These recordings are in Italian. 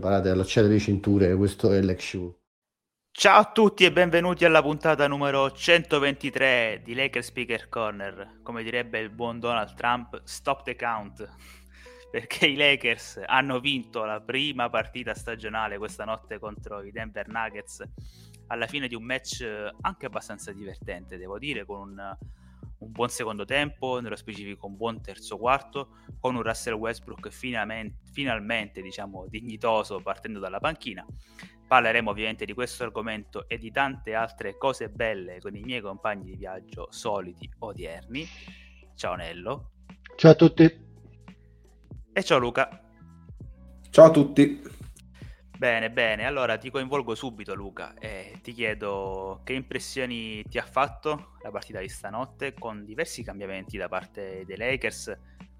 Parate allacciate le cinture, questo è l'ex show. Ciao a tutti e benvenuti alla puntata numero 123 di Lakers Speaker Corner. Come direbbe il buon Donald Trump, stop the count. Perché i Lakers hanno vinto la prima partita stagionale questa notte contro i Denver Nuggets alla fine di un match eh, anche abbastanza divertente, devo dire, con un, un buon secondo tempo, nello specifico un buon terzo quarto, con un Russell Westbrook finalmente, finalmente diciamo, dignitoso partendo dalla panchina. Parleremo ovviamente di questo argomento e di tante altre cose belle con i miei compagni di viaggio soliti odierni. Ciao Nello Ciao a tutti. e ciao Luca. Ciao a tutti. Bene, bene, allora ti coinvolgo subito Luca e ti chiedo che impressioni ti ha fatto la partita di stanotte con diversi cambiamenti da parte dei Lakers.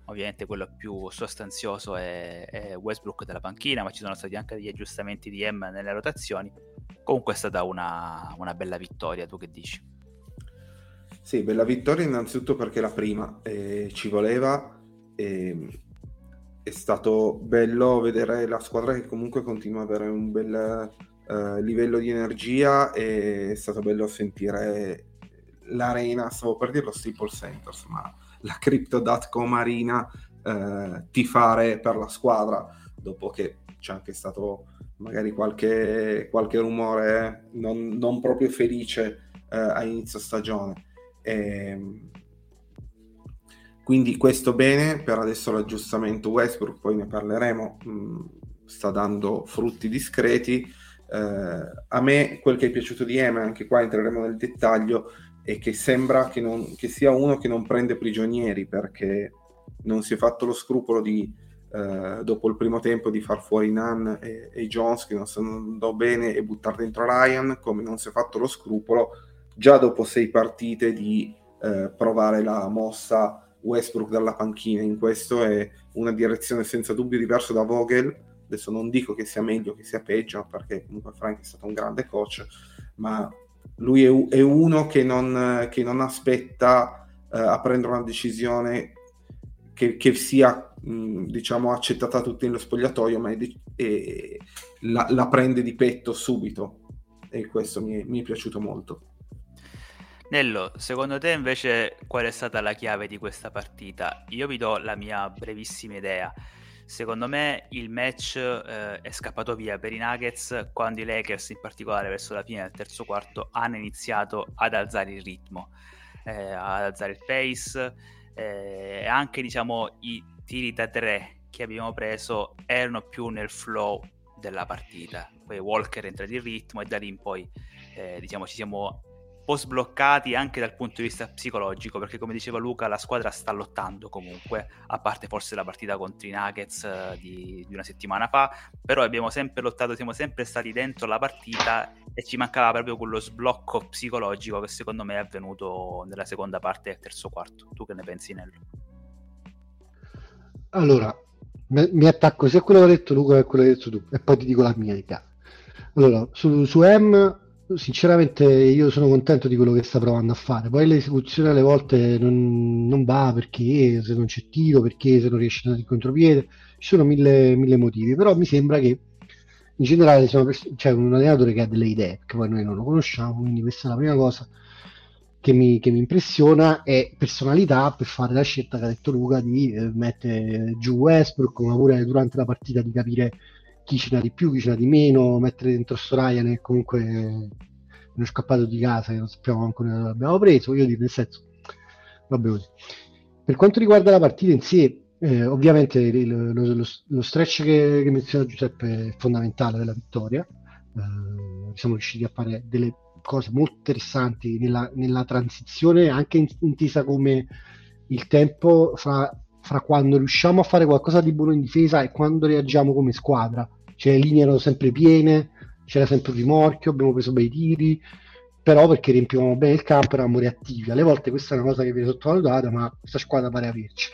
Ovviamente quello più sostanzioso è, è Westbrook della panchina, ma ci sono stati anche degli aggiustamenti di M nelle rotazioni. Comunque è stata una, una bella vittoria, tu che dici? Sì, bella vittoria innanzitutto perché la prima eh, ci voleva. e è stato bello vedere la squadra che comunque continua ad avere un bel eh, livello di energia e è stato bello sentire l'arena, stavo per dire lo Staples Centers, ma la Crypto.com Arena eh, tifare per la squadra dopo che c'è anche stato magari qualche, qualche rumore non, non proprio felice eh, a inizio stagione. E, quindi questo bene, per adesso l'aggiustamento Westbrook, poi ne parleremo, mh, sta dando frutti discreti. Eh, a me quel che è piaciuto di Eme, anche qua entreremo nel dettaglio, è che sembra che, non, che sia uno che non prende prigionieri perché non si è fatto lo scrupolo di, eh, dopo il primo tempo, di far fuori Nan e, e Jones che non stanno andando bene e buttare dentro Ryan, come non si è fatto lo scrupolo già dopo sei partite di eh, provare la mossa Westbrook dalla panchina. In questo è una direzione senza dubbio diversa da Vogel. Adesso non dico che sia meglio, che sia peggio, perché comunque Frank è stato un grande coach, ma lui è, è uno che non, che non aspetta eh, a prendere una decisione che, che sia mh, diciamo accettata tutti nello spogliatoio, ma è è- la, la prende di petto subito. E questo mi è, mi è piaciuto molto. Nello, secondo te invece qual è stata la chiave di questa partita? Io vi do la mia brevissima idea. Secondo me il match eh, è scappato via per i Nuggets quando i Lakers, in particolare verso la fine del terzo quarto, hanno iniziato ad alzare il ritmo, eh, ad alzare il pace eh, e anche diciamo i tiri da tre che abbiamo preso erano più nel flow della partita. Poi Walker è entrato in ritmo e da lì in poi eh, diciamo ci siamo po' sbloccati anche dal punto di vista psicologico, perché come diceva Luca, la squadra sta lottando comunque, a parte forse la partita contro i Nuggets eh, di, di una settimana fa, però abbiamo sempre lottato, siamo sempre stati dentro la partita e ci mancava proprio quello sblocco psicologico che secondo me è avvenuto nella seconda parte del terzo quarto. Tu che ne pensi, Nello? Allora, mi attacco sia a quello che ha detto Luca che a quello che hai detto tu, e poi ti dico la mia idea. Allora, su, su M sinceramente io sono contento di quello che sta provando a fare. Poi l'esecuzione alle volte non, non va perché se non c'è tiro, perché se non riesce a andare in contropiede, ci sono mille, mille motivi, però mi sembra che in generale c'è cioè, un allenatore che ha delle idee, che poi noi non lo conosciamo, quindi questa è la prima cosa che mi, che mi impressiona è personalità per fare la scelta che ha detto Luca di eh, mettere giù Westbrook, ma pure durante la partita di capire chi ce n'ha di più, chi ce n'ha di meno, mettere dentro Soraya che comunque è scappato di casa che non sappiamo ancora dove l'abbiamo preso, io dico nel senso, vabbè così. Per quanto riguarda la partita in sé, eh, ovviamente il, lo, lo, lo, stretch che, che menziona Giuseppe è fondamentale della vittoria, eh, siamo riusciti a fare delle cose molto interessanti nella, nella transizione, anche in, intesa come il tempo fra, fra, quando riusciamo a fare qualcosa di buono in difesa e quando reagiamo come squadra. Cioè, le linee erano sempre piene, c'era sempre un rimorchio, abbiamo preso bei tiri, però perché riempivamo bene il campo eravamo reattivi. Alle volte questa è una cosa che viene sottovalutata, ma questa squadra pare averci.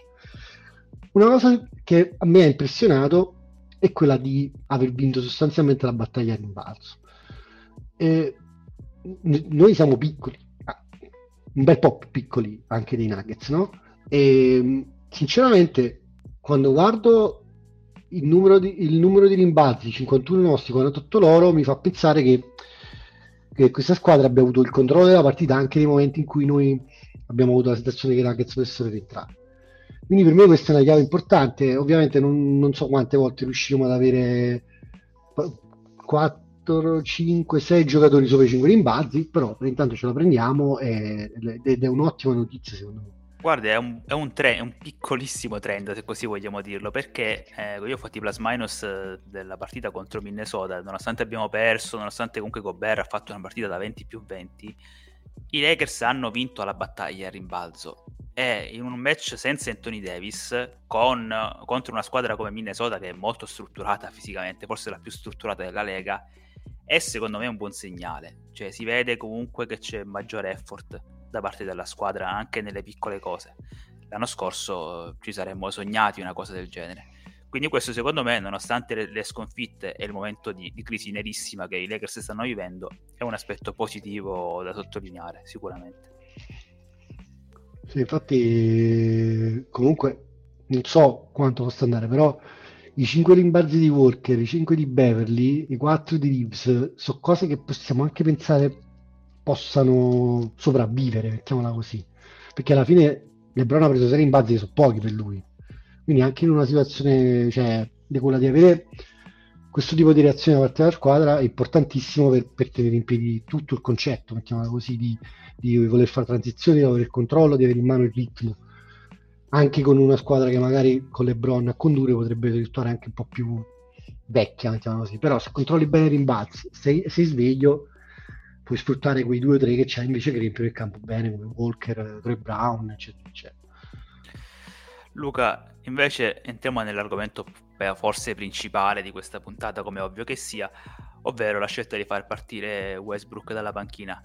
Una cosa che a me ha impressionato è quella di aver vinto sostanzialmente la battaglia a rimbalzo. E noi siamo piccoli, ah, un bel po' più piccoli anche dei Nuggets, no? E sinceramente, quando guardo il numero di, il numero di rimbalzi, 51 nostri, 48 loro, mi fa pensare che, che, questa squadra abbia avuto il controllo della partita anche nei momenti in cui noi abbiamo avuto la sensazione che i Nuggets potessero rientrare. Quindi per me questa è una chiave importante. Ovviamente non, non so quante volte riusciremo ad avere 4 4, 5, 6 giocatori sopra i 5 rimbalzi, però intanto ce la prendiamo ed è un'ottima notizia secondo me. Guarda, è un, è un, trend, è un piccolissimo trend, se così vogliamo dirlo, perché eh, io ho fatto i plus minus eh, della partita contro Minnesota, nonostante abbiamo perso, nonostante comunque Gobert ha fatto una partita da 20 più 20, i Lakers hanno vinto la battaglia a rimbalzo. E in un match senza Anthony Davis con, contro una squadra come Minnesota che è molto strutturata fisicamente, forse la più strutturata della Lega, è secondo me un buon segnale. Cioè si vede comunque che c'è maggiore effort da parte della squadra anche nelle piccole cose. L'anno scorso eh, ci saremmo sognati una cosa del genere. Quindi questo secondo me, nonostante le, le sconfitte e il momento di, di, crisi nerissima che i Lakers stanno vivendo, è un aspetto positivo da sottolineare sicuramente. Sì, infatti comunque non so quanto possa andare, però i 5 rimbalzi di Walker, i 5 di Beverly, i 4 di Reeves, sono cose che possiamo anche pensare possano sopravvivere, mettiamola così. Perché alla fine LeBron ha preso 6 rimbalzi sono pochi per lui. Quindi anche in una situazione, cioè, di quella di avere questo tipo di reazione da parte della squadra è importantissimo per, per tenere in piedi tutto il concetto, mettiamola così, di, di voler fare transizioni, di avere il controllo, di avere in mano il ritmo anche con una squadra che magari con LeBron a condurre potrebbe risultare anche un po' più vecchia, mettiamo così. Però se controlli bene i rimbalzi, sei, sei sveglio, puoi sfruttare quei due o tre che c'hai invece che riempire il campo bene, come Walker, Troy Brown, eccetera, eccetera. Luca, invece entriamo nell'argomento forse principale di questa puntata, come ovvio che sia, ovvero la scelta di far partire Westbrook dalla panchina.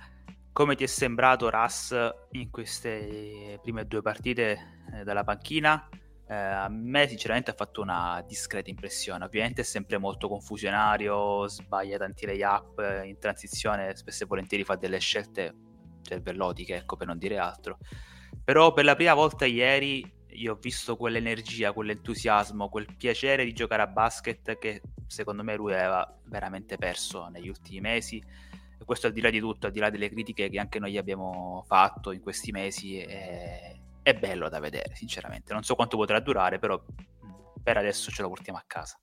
Come ti è sembrato Russ in queste prime due partite eh, dalla panchina? Eh, a me sinceramente ha fatto una discreta impressione. Ovviamente è sempre molto confusionario, sbaglia tanti layup eh, in transizione, spesso e volentieri fa delle scelte cervellotiche, ecco per non dire altro. Però per la prima volta ieri io ho visto quell'energia, quell'entusiasmo, quel piacere di giocare a basket che secondo me lui aveva veramente perso negli ultimi mesi e questo al di là di tutto, al di là delle critiche che anche noi abbiamo fatto in questi mesi, è, è bello da vedere, sinceramente. Non so quanto potrà durare, però per adesso ce lo portiamo a casa.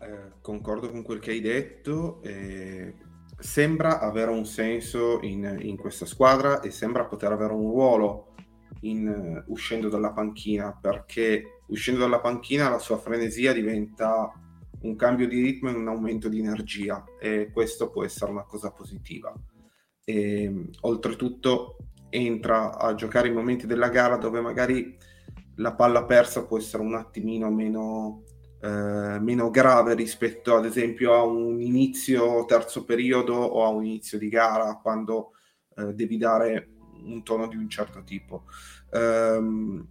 Eh, concordo con quel che hai detto. Eh, sembra avere un senso in, in, questa squadra e sembra poter avere un ruolo in, uh, uscendo dalla panchina perché uscendo dalla panchina la sua frenesia diventa un cambio di ritmo e un aumento di energia e questo può essere una cosa positiva. E, oltretutto entra a giocare in momenti della gara dove magari la palla persa può essere un attimino meno, eh, meno grave rispetto ad esempio a un inizio terzo periodo o a un inizio di gara quando eh, devi dare un tono di un certo tipo. Um,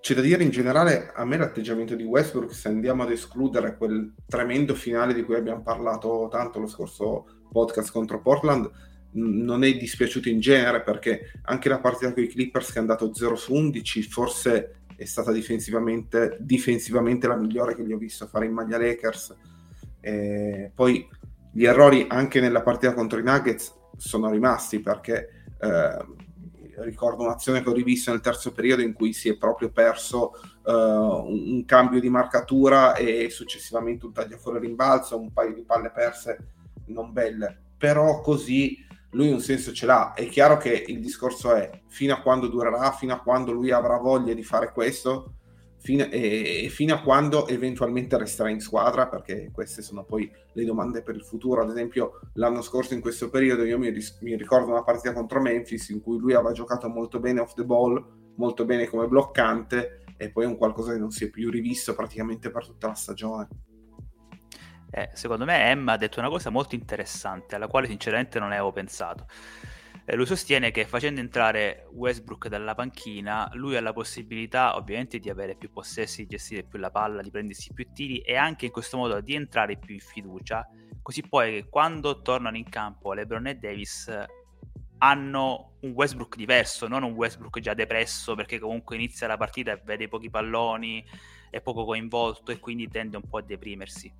c'è da dire in generale, a me l'atteggiamento di Westbrook, se andiamo ad escludere quel tremendo finale di cui abbiamo parlato tanto lo scorso podcast contro Portland, non è dispiaciuto in genere perché anche la partita con i Clippers che è andato 0 su 11 forse è stata difensivamente, difensivamente la migliore che gli ho visto fare in maglia Lakers. E poi gli errori anche nella partita contro i Nuggets sono rimasti perché eh, ricordo un'azione che ho rivisto nel terzo periodo in cui si è proprio perso uh, un, un, cambio di marcatura e successivamente un taglio fuori rimbalzo, un paio di palle perse non belle, però così lui un senso ce l'ha. È chiaro che il discorso è fino a quando durerà, fino a quando lui avrà voglia di fare questo, fino, e, e, fino a quando eventualmente resterà in squadra, perché queste sono poi le domande per il futuro. Ad esempio, l'anno scorso in questo periodo io mi, mi ricordo una partita contro Memphis in cui lui aveva giocato molto bene off the ball, molto bene come bloccante, e poi è un qualcosa che non si è più rivisto praticamente per tutta la stagione. Eh, secondo me Emma ha detto una cosa molto interessante, alla quale sinceramente non avevo pensato. Eh, lui sostiene che facendo entrare Westbrook dalla panchina, lui ha la possibilità ovviamente di avere più possessi, di gestire più la palla, di prendersi più tiri e anche in questo modo di entrare più in fiducia, così poi quando tornano in campo LeBron e Davis hanno un Westbrook diverso, non un Westbrook già depresso perché comunque inizia la partita e vede pochi palloni, è poco coinvolto e quindi tende un po' a deprimersi.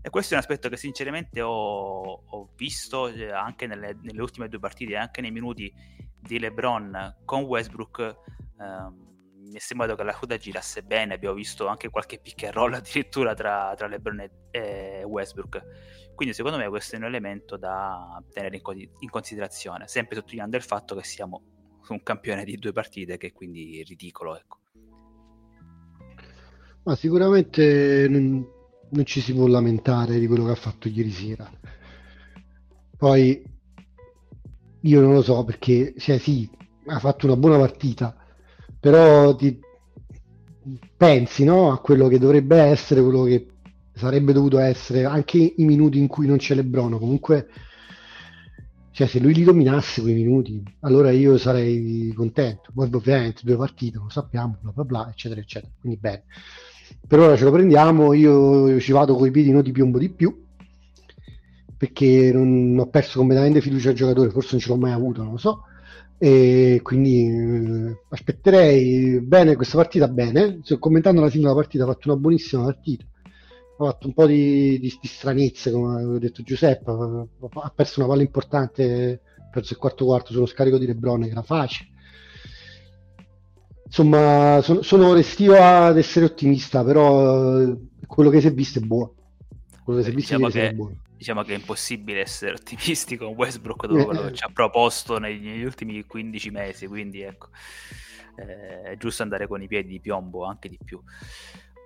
E questo è un aspetto che sinceramente ho, ho visto eh, anche nelle, nelle, ultime due partite, anche nei minuti di LeBron con Westbrook. Ehm, mi è sembrato che la coda girasse bene, abbiamo visto anche qualche pick and roll addirittura tra, tra LeBron e Westbrook. Quindi secondo me questo è un elemento da tenere in, in considerazione, sempre sottolineando il fatto che siamo un campione di due partite che è quindi ridicolo. Ecco. Ma sicuramente non, non ci si può lamentare di quello che ha fatto ieri sera. Poi io non lo so perché, cioè sì, ha fatto una buona partita, però ti pensi no, a quello che dovrebbe essere, quello che sarebbe dovuto essere, anche i minuti in cui non c'è Lebrono. Comunque, cioè, se lui li dominasse quei minuti, allora io sarei contento. Poi ovviamente due partite, lo sappiamo, bla bla bla, eccetera, eccetera. Quindi bene per ora ce lo prendiamo, io ci vado con i piedi non di piombo di più perché non ho perso completamente fiducia al giocatore, forse non ce l'ho mai avuto, non lo so. E quindi eh, aspetterei bene questa partita bene. Commentando la singola partita, ha fatto una buonissima partita. Ha fatto un po' di, di, di stranezze, come ha detto Giuseppe. Ha perso una palla importante, perso il quarto quarto sullo scarico di Lebron, che era facile insomma, sono, sono restio ad essere ottimista, però eh, quello che si è visto è buono. Quello che si è visto diciamo che, è buono. Diciamo che è impossibile essere ottimisti con Westbrook dopo quello che ci ha proposto negli, negli ultimi 15 mesi, quindi ecco, eh, è giusto andare con i piedi di piombo, anche di più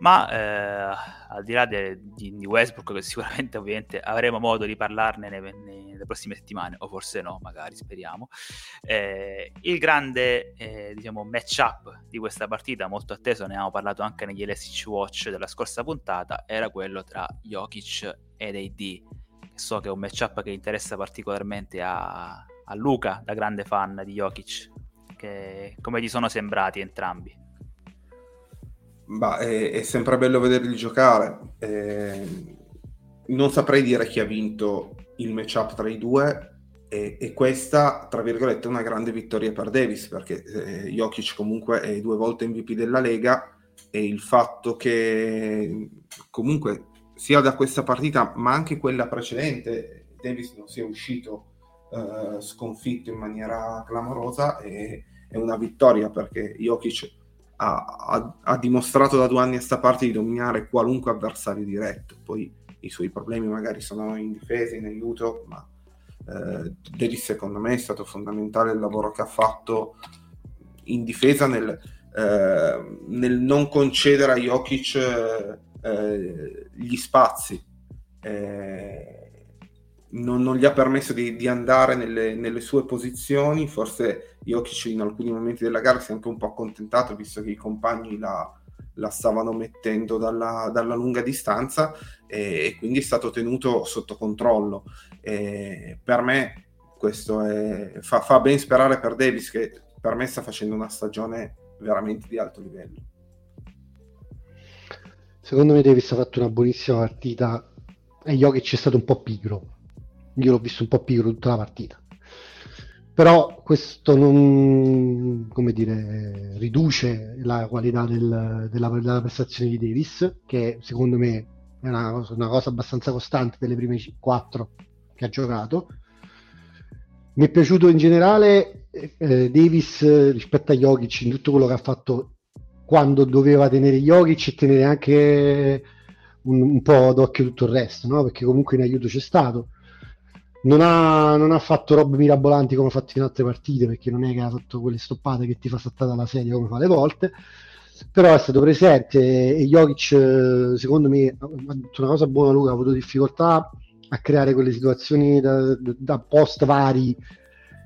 ma eh, al di là de, di, di, Westbrook che sicuramente ovviamente avremo modo di parlarne nelle, nelle prossime settimane o forse no magari speriamo. Eh, il grande eh, diciamo match-up di questa partita molto atteso ne abbiamo parlato anche negli LSC Watch della scorsa puntata era quello tra Jokic ed AD so che è un match-up che interessa particolarmente a, a Luca da grande fan di Jokic che come gli sono sembrati entrambi Bah, è, è, sempre bello vederli giocare. Eh, non saprei dire chi ha vinto il matchup tra i due. E, e, questa, tra virgolette, è una grande vittoria per Davis perché eh, Jokic comunque è due volte MVP della Lega e il fatto che comunque sia da questa partita ma anche quella precedente Davis non sia uscito eh, sconfitto in maniera clamorosa è, è una vittoria perché Jokic ha, ha, ha, dimostrato da due anni a sta parte di dominare qualunque avversario diretto. Poi i suoi problemi magari sono in difesa, in aiuto, ma eh, Davis secondo me è stato fondamentale il lavoro che ha fatto in difesa nel, eh, nel non concedere a Jokic eh, gli spazi. Eh, non, non, gli ha permesso di, di andare nelle, nelle, sue posizioni. Forse Jokic in alcuni momenti della gara si è anche un po' accontentato, visto che i compagni la, la stavano mettendo dalla, dalla lunga distanza e, e, quindi è stato tenuto sotto controllo. E per me questo è, fa, fa ben sperare per Davis che per me sta facendo una stagione veramente di alto livello. secondo me Davis ha fatto una buonissima partita e Jokic è stato un po' pigro. Io l'ho visto un po' pigro tutta la partita. Però questo non, dire, riduce la qualità del- della, della prestazione di Davis, che secondo me è una cosa, una cosa abbastanza costante delle prime 4 che ha giocato. Mi è piaciuto in generale eh, Davis eh, rispetto a Jokic in tutto quello che ha fatto quando doveva tenere Jokic e tenere anche un, un po' d'occhio tutto il resto, no? perché comunque in aiuto c'è stato. Non ha, non ha fatto robe mirabolanti come ha fatto in altre partite, perché non è che ha fatto quelle stoppate che ti fa saltare dalla serie come fa le volte, però è stato presente e Jokic eh, secondo me ha detto una cosa buona Luca, ha avuto difficoltà a creare quelle situazioni da, da- post vari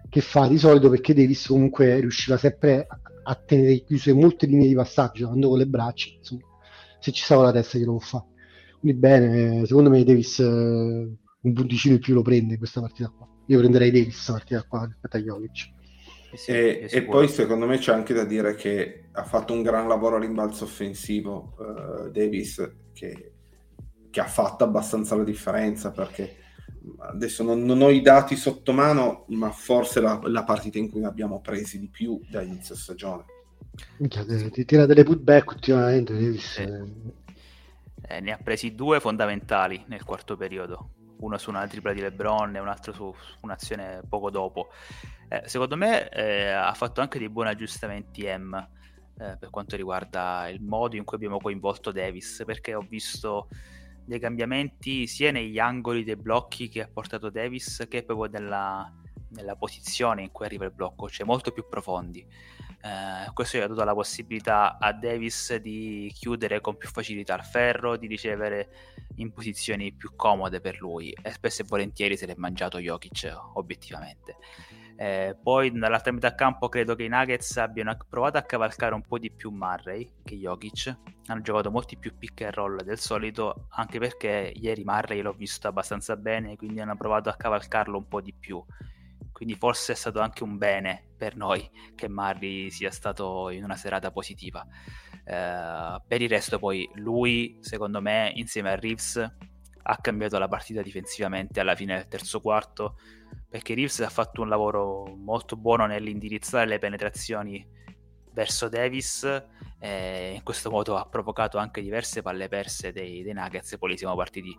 che fa di solito perché Davis comunque riusciva sempre a- tenere chiuse molte linee di passaggio andando con le braccia insomma, se ci stava la testa che lo può fare quindi bene, secondo me Davis eh, un punticino in più lo prende in questa partita qua. Io prenderei Davis questa partita qua rispetto a Sì, sì, E, e poi secondo me c'è anche da dire che ha fatto un gran lavoro a rimbalzo offensivo eh, Davis che, che ha fatto abbastanza la differenza perché adesso non, non ho i dati sotto mano ma forse la, la partita in cui ne abbiamo presi di più da inizio stagione. Minchia, ti- ti tira delle putback ultimamente Davis eh, Eh, ne ha presi due fondamentali nel quarto periodo, uno su una tripla di LeBron e un altro su, un'azione poco dopo. Eh, secondo me eh, ha fatto anche dei buoni aggiustamenti M eh, per quanto riguarda il modo in cui abbiamo coinvolto Davis, perché ho visto dei cambiamenti sia negli angoli dei blocchi che ha portato Davis che proprio nella, nella posizione in cui arriva il blocco, cioè molto più profondi. Eh, questo gli ha dato la possibilità a Davis di chiudere con più facilità il ferro, di ricevere in posizioni più comode per lui e spesso e volentieri se l'è mangiato Jokic obiettivamente. Eh, poi dall'altra metà campo credo che i Nuggets abbiano provato a cavalcare un po' di più Murray che Jokic, hanno giocato molti più pick and roll del solito anche perché ieri Murray l'ho visto abbastanza bene quindi hanno provato a cavalcarlo un po' di più quindi forse è stato anche un bene per noi che Murray sia stato in una serata positiva. Eh, per il resto poi lui, secondo me, insieme a Reeves ha cambiato la partita difensivamente alla fine del terzo quarto perché Reeves ha fatto un lavoro molto buono nell'indirizzare le penetrazioni verso Davis e in questo modo ha provocato anche diverse palle perse dei, dei Nuggets e poi siamo partiti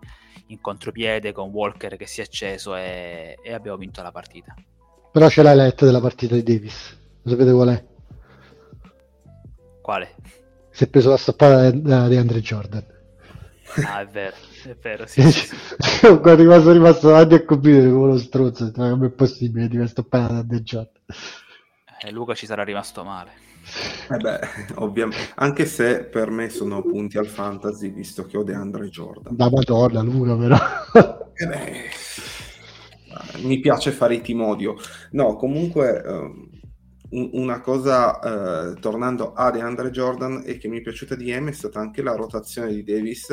in contropiede con Walker che si è acceso e, e abbiamo vinto la partita. però c'è la letta della partita di Davis lo sapete qual è? Quale? si è preso la stoppata di Andre Jordan Ah, è vero, è vero, sì, sì, quando rimasto rimasto davanti al computer come uno ma come è possibile di questa stoppata da Andre Jordan E Luca ci sarà rimasto male. Eh beh, ovviamente, anche se per me sono punti al fantasy visto che ho DeAndre Jordan da madonna Luca però Eh beh, mi piace fare i timodio. No, comunque un- una cosa, eh, tornando a DeAndre Jordan, e che mi è piaciuta di M è stata anche la rotazione di Davis,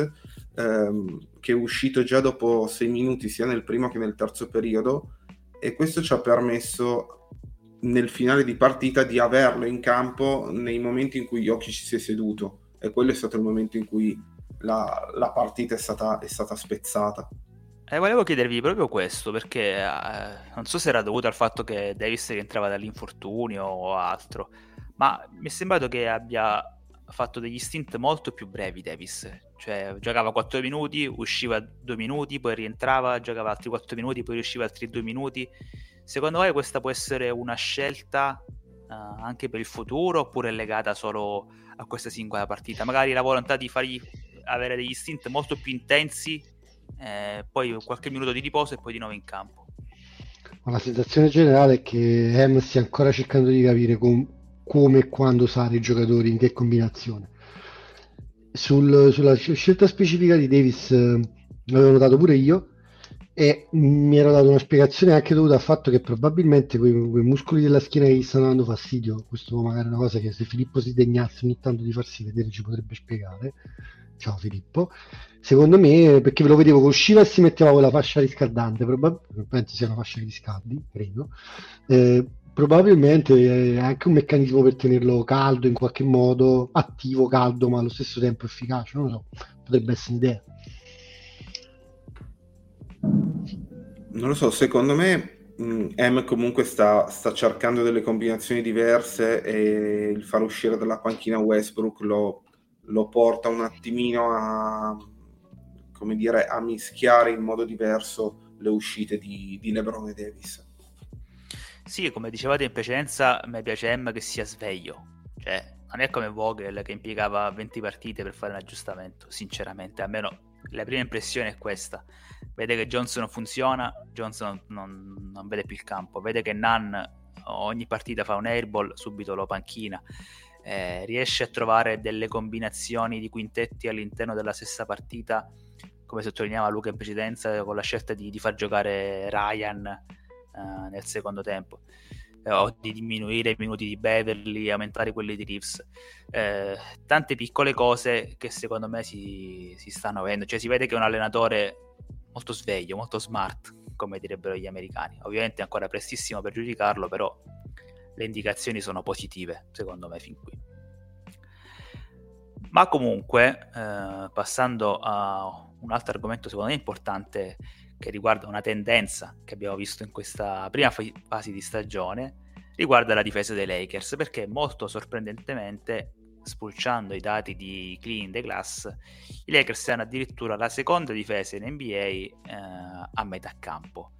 ehm, che è uscito già dopo sei minuti, sia nel primo che nel terzo periodo, e questo ci ha permesso nel finale di partita di averlo in campo nei momenti in cui Jokic si è seduto, e quello è stato il momento in cui la, la partita è stata, è stata spezzata. E volevo chiedervi proprio questo, perché eh, non so se era dovuto al fatto che Davis rientrava dall'infortunio o altro, ma mi è sembrato che abbia fatto degli stint molto più brevi Davis, cioè giocava 4 minuti, usciva 2 minuti, poi rientrava, giocava altri 4 minuti, poi usciva altri 2 minuti. Secondo voi questa può essere una scelta eh, anche per il futuro oppure è legata solo a questa singola partita? Magari la volontà di fargli avere degli stint molto più intensi eh, poi qualche minuto di riposo e poi di nuovo in campo. La sensazione generale è che Hem stia ancora cercando di capire com- come e quando usare i giocatori, in che combinazione. Sul- sulla sc- scelta specifica di Davis eh, l'avevo notato pure io e mi ero dato una spiegazione anche dovuta al fatto che probabilmente quei, quei muscoli della schiena che gli stanno dando fastidio, questo magari è una cosa che se Filippo si degnasse ogni tanto di farsi vedere ci potrebbe spiegare. Ciao Filippo. Secondo me, perché ve lo vedevo che usciva e si metteva quella fascia riscaldante, probabilmente sia una fascia di riscaldi, credo. Eh, probabilmente è anche un meccanismo per tenerlo caldo in qualche modo, attivo, caldo, ma allo stesso tempo efficace, non lo so. potrebbe essere un'idea. Non lo so, secondo me M comunque sta, sta cercando delle combinazioni diverse e il far uscire dalla panchina Westbrook lo, lo porta un attimino a, dire, a mischiare in modo diverso le uscite di, di LeBron e Davis. Sì, come dicevate in precedenza, me piace M che sia sveglio. Cioè, non è come Vogel che impiegava 20 partite per fare un aggiustamento, sinceramente, almeno la prima impressione è questa. Vede che Johnson funziona, Johnson non, non vede più il campo, vede che Nan ogni partita fa un airball, subito lo panchina. Eh, riesce a trovare delle combinazioni di quintetti all'interno della stessa partita, come sottolineava Luca in precedenza, con la scelta di, di far giocare Ryan eh, nel secondo tempo eh, o di diminuire i minuti di Beverly, aumentare quelli di Reeves. Eh, tante piccole cose che secondo me si, si stanno avendo. Cioè si vede che è un allenatore molto sveglio, molto smart, come direbbero gli americani. Ovviamente è ancora prestissimo per giudicarlo, però le indicazioni sono positive, secondo me, fin qui. Ma comunque, eh, passando a un altro argomento secondo me importante che riguarda una tendenza che abbiamo visto in questa prima fase di stagione, riguarda la difesa dei Lakers, perché molto sorprendentemente, spulciando i dati di Clean the Glass, i Lakers hanno addirittura la seconda difesa in NBA eh, a metà campo.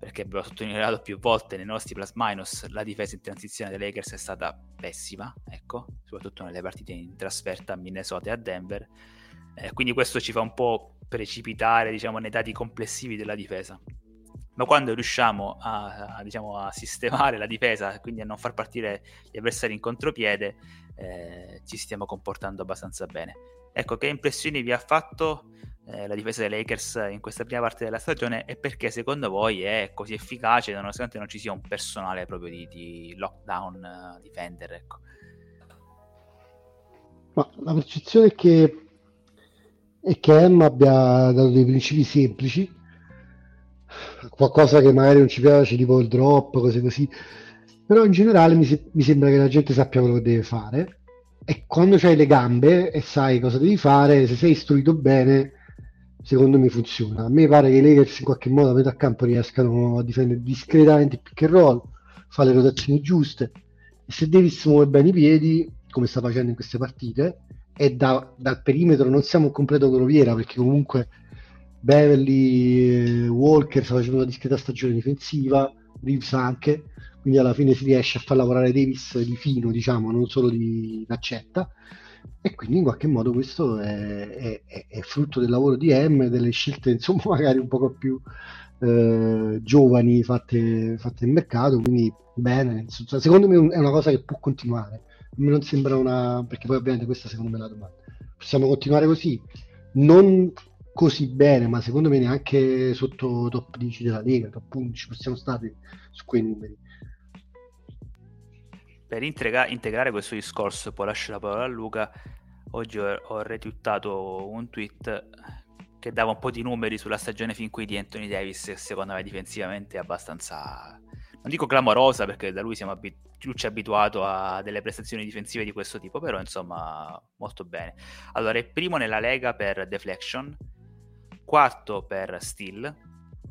Perché abbiamo sottolineato più volte nei nostri plus minus la difesa in transizione dei Lakers è stata pessima, ecco, soprattutto nelle partite in trasferta a Minnesota e a Denver. Eh, quindi questo ci fa un po' precipitare diciamo, nei dati complessivi della difesa. Ma quando riusciamo a, a, diciamo, a sistemare la difesa, quindi a non far partire gli avversari in contropiede, eh, ci stiamo comportando abbastanza bene. Ecco, che impressioni vi ha fatto eh, la difesa dei Lakers in questa prima parte della stagione e perché secondo voi è così efficace nonostante non ci sia un personale proprio di, di lockdown uh, defender? Ecco. Ma la percezione è che e che Emma abbia dato dei principi semplici, qualcosa che magari non ci piace, tipo il drop, cose così, però in generale mi, se- mi sembra che la gente sappia quello che deve fare. E quando hai le gambe e sai cosa devi fare, se sei istruito bene, secondo me funziona. A me pare che i Lakers in qualche modo a metà campo riescano a difendere discretamente il pick and roll, fare le rotazioni giuste. E se Davis muove bene i piedi, come sta facendo in queste partite, e da, dal perimetro non siamo un completo groviera perché comunque Beverly Walker sta facendo una discreta stagione difensiva Reeves anche quindi alla fine si riesce a far lavorare Davis di fino diciamo non solo di d'accetta e quindi in qualche modo questo è, è, è, frutto del lavoro di M delle scelte insomma magari un poco più eh, giovani fatte, fatte in mercato quindi bene secondo me è una cosa che può continuare non sembra una... perché poi ovviamente questa secondo me è la domanda. Possiamo continuare così? Non così bene, ma secondo me neanche sotto top 10 della Lega, top 11 possiamo stare su quei numeri. Per integra- integrare questo discorso, poi lascio la parola a Luca, oggi ho, ho retuttato un tweet che dava un po' di numeri sulla stagione fin qui di Anthony Davis, che secondo me difensivamente è abbastanza non dico clamorosa perché da lui siamo abit- ci abituato a delle prestazioni difensive di questo tipo, però insomma molto bene. Allora è primo nella Lega per deflection, quarto per steal,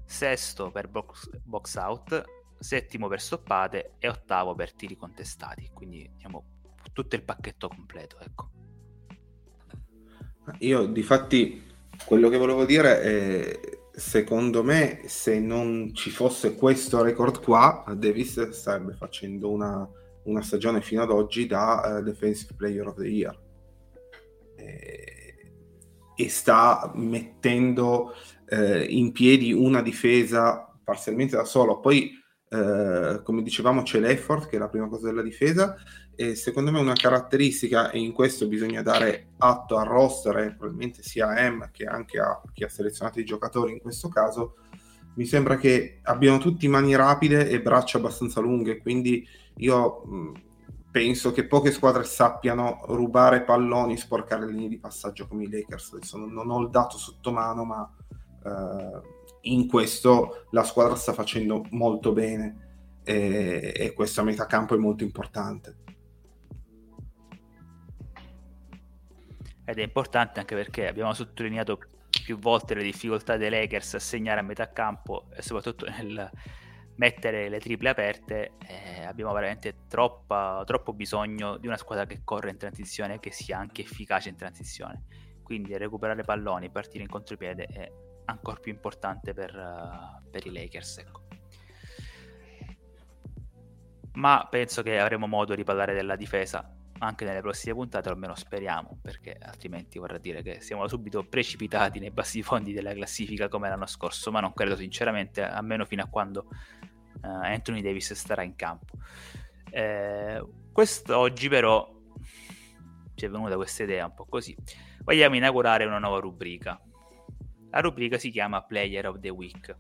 sesto per box, box out, settimo per stoppate e ottavo per tiri contestati, quindi diciamo tutto il pacchetto completo, ecco. Io di fatti quello che volevo dire è secondo me, se non ci fosse questo record qua, Davis starebbe facendo una, una stagione fino ad oggi da uh, Defensive Player of the Year. E, e sta mettendo uh, in piedi una difesa parzialmente da solo. Poi, uh, come dicevamo, c'è l'effort, che è la prima cosa della difesa, e secondo me una caratteristica, e in questo bisogna dare atto al roster, e probabilmente sia a M che anche a chi ha selezionato i giocatori in questo caso, mi sembra che abbiano tutti mani rapide e braccia abbastanza lunghe, quindi io mh, penso che poche squadre sappiano rubare palloni, sporcare le linee di passaggio come i Lakers. Adesso non, ho il dato sotto mano, ma eh, in questo la squadra sta facendo molto bene e, e questo metà campo è molto importante. Ed è importante anche perché abbiamo sottolineato più volte le difficoltà dei Lakers a segnare a metà campo e soprattutto nel mettere le triple aperte eh, abbiamo veramente troppa, troppo bisogno di una squadra che corre in transizione e che sia anche efficace in transizione quindi recuperare palloni, partire in contropiede è ancora più importante per, uh, per i Lakers ecco. ma penso che avremo modo di parlare della difesa anche nelle prossime puntate, almeno speriamo, perché altrimenti vorrà dire che siamo subito precipitati nei bassi fondi della classifica come l'anno scorso, ma non credo sinceramente, almeno fino a quando uh, Anthony Davis starà in campo. Eh, quest'oggi però ci è venuta questa idea un po' così. Vogliamo inaugurare una nuova rubrica. La rubrica si chiama Player of the Week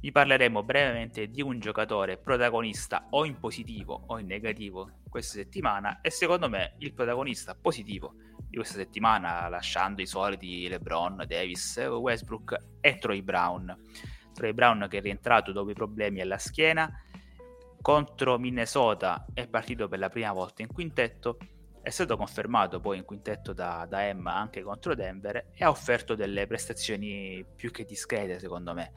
vi parleremo brevemente di un giocatore protagonista o in positivo o in negativo questa settimana e secondo me il protagonista positivo di questa settimana, lasciando i soliti LeBron, Davis, Westbrook, è Troy Brown. Troy Brown che è rientrato dopo i problemi alla schiena contro Minnesota è partito per la prima volta in quintetto è stato confermato poi in quintetto da, da Emma anche contro Denver e ha offerto delle prestazioni più che discrete secondo me.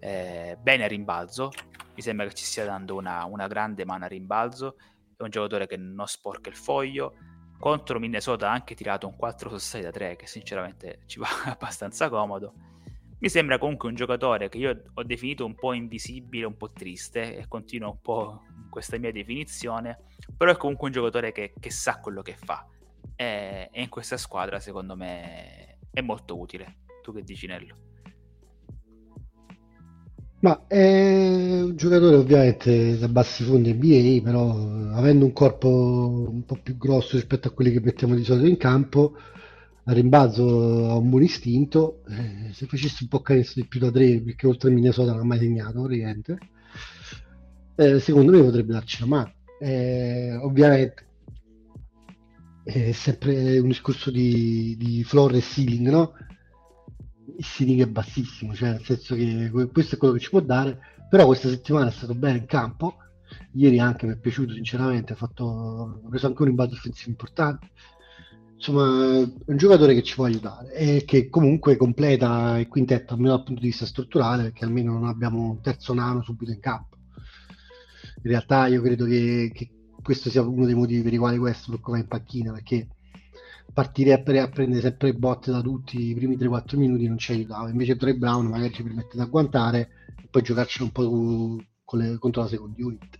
Eh, bene a rimbalzo, mi sembra che ci stia dando una, una grande mano a rimbalzo, è un giocatore che non sporca il foglio, contro Minnesota ha anche tirato un 4 su 6 da 3 che sinceramente ci va abbastanza comodo. Mi sembra comunque un giocatore che io ho definito un po' invisibile, un po' triste e continuo un po' questa mia definizione, però è comunque un giocatore che, che sa quello che fa e, e in questa squadra secondo me è molto utile. Tu che dici Nello? Ma è un giocatore ovviamente da bassi fondi NBA, però avendo un corpo un po' più grosso rispetto a quelli che mettiamo di solito in campo, a rimbalzo ha un buon istinto. Eh, se facessi un po' canestro di più da tre, perché oltre a Minnesota non ha mai segnato, praticamente, eh, secondo me potrebbe darci una mano. Eh, ovviamente è sempre un discorso di, di floor e ceiling, no? il ceiling è bassissimo, cioè nel senso che questo è quello che ci può dare, però questa settimana è stato bene in campo, ieri anche mi è piaciuto sinceramente, ha, fatto, ha preso anche un rimbalzo offensivo importante, insomma è un giocatore che ci può aiutare e che comunque completa il quintetto almeno dal punto di vista strutturale perché almeno non abbiamo un terzo nano subito in campo. In realtà io credo che, che questo sia uno dei motivi per i quali Westbrook va in panchina perché partire a, pre- a prendere sempre botte da tutti i primi 3-4 minuti non ci aiutava. Invece Trey Brown magari ci permette di agguantare e poi giocarci un po' con le, contro la second unit.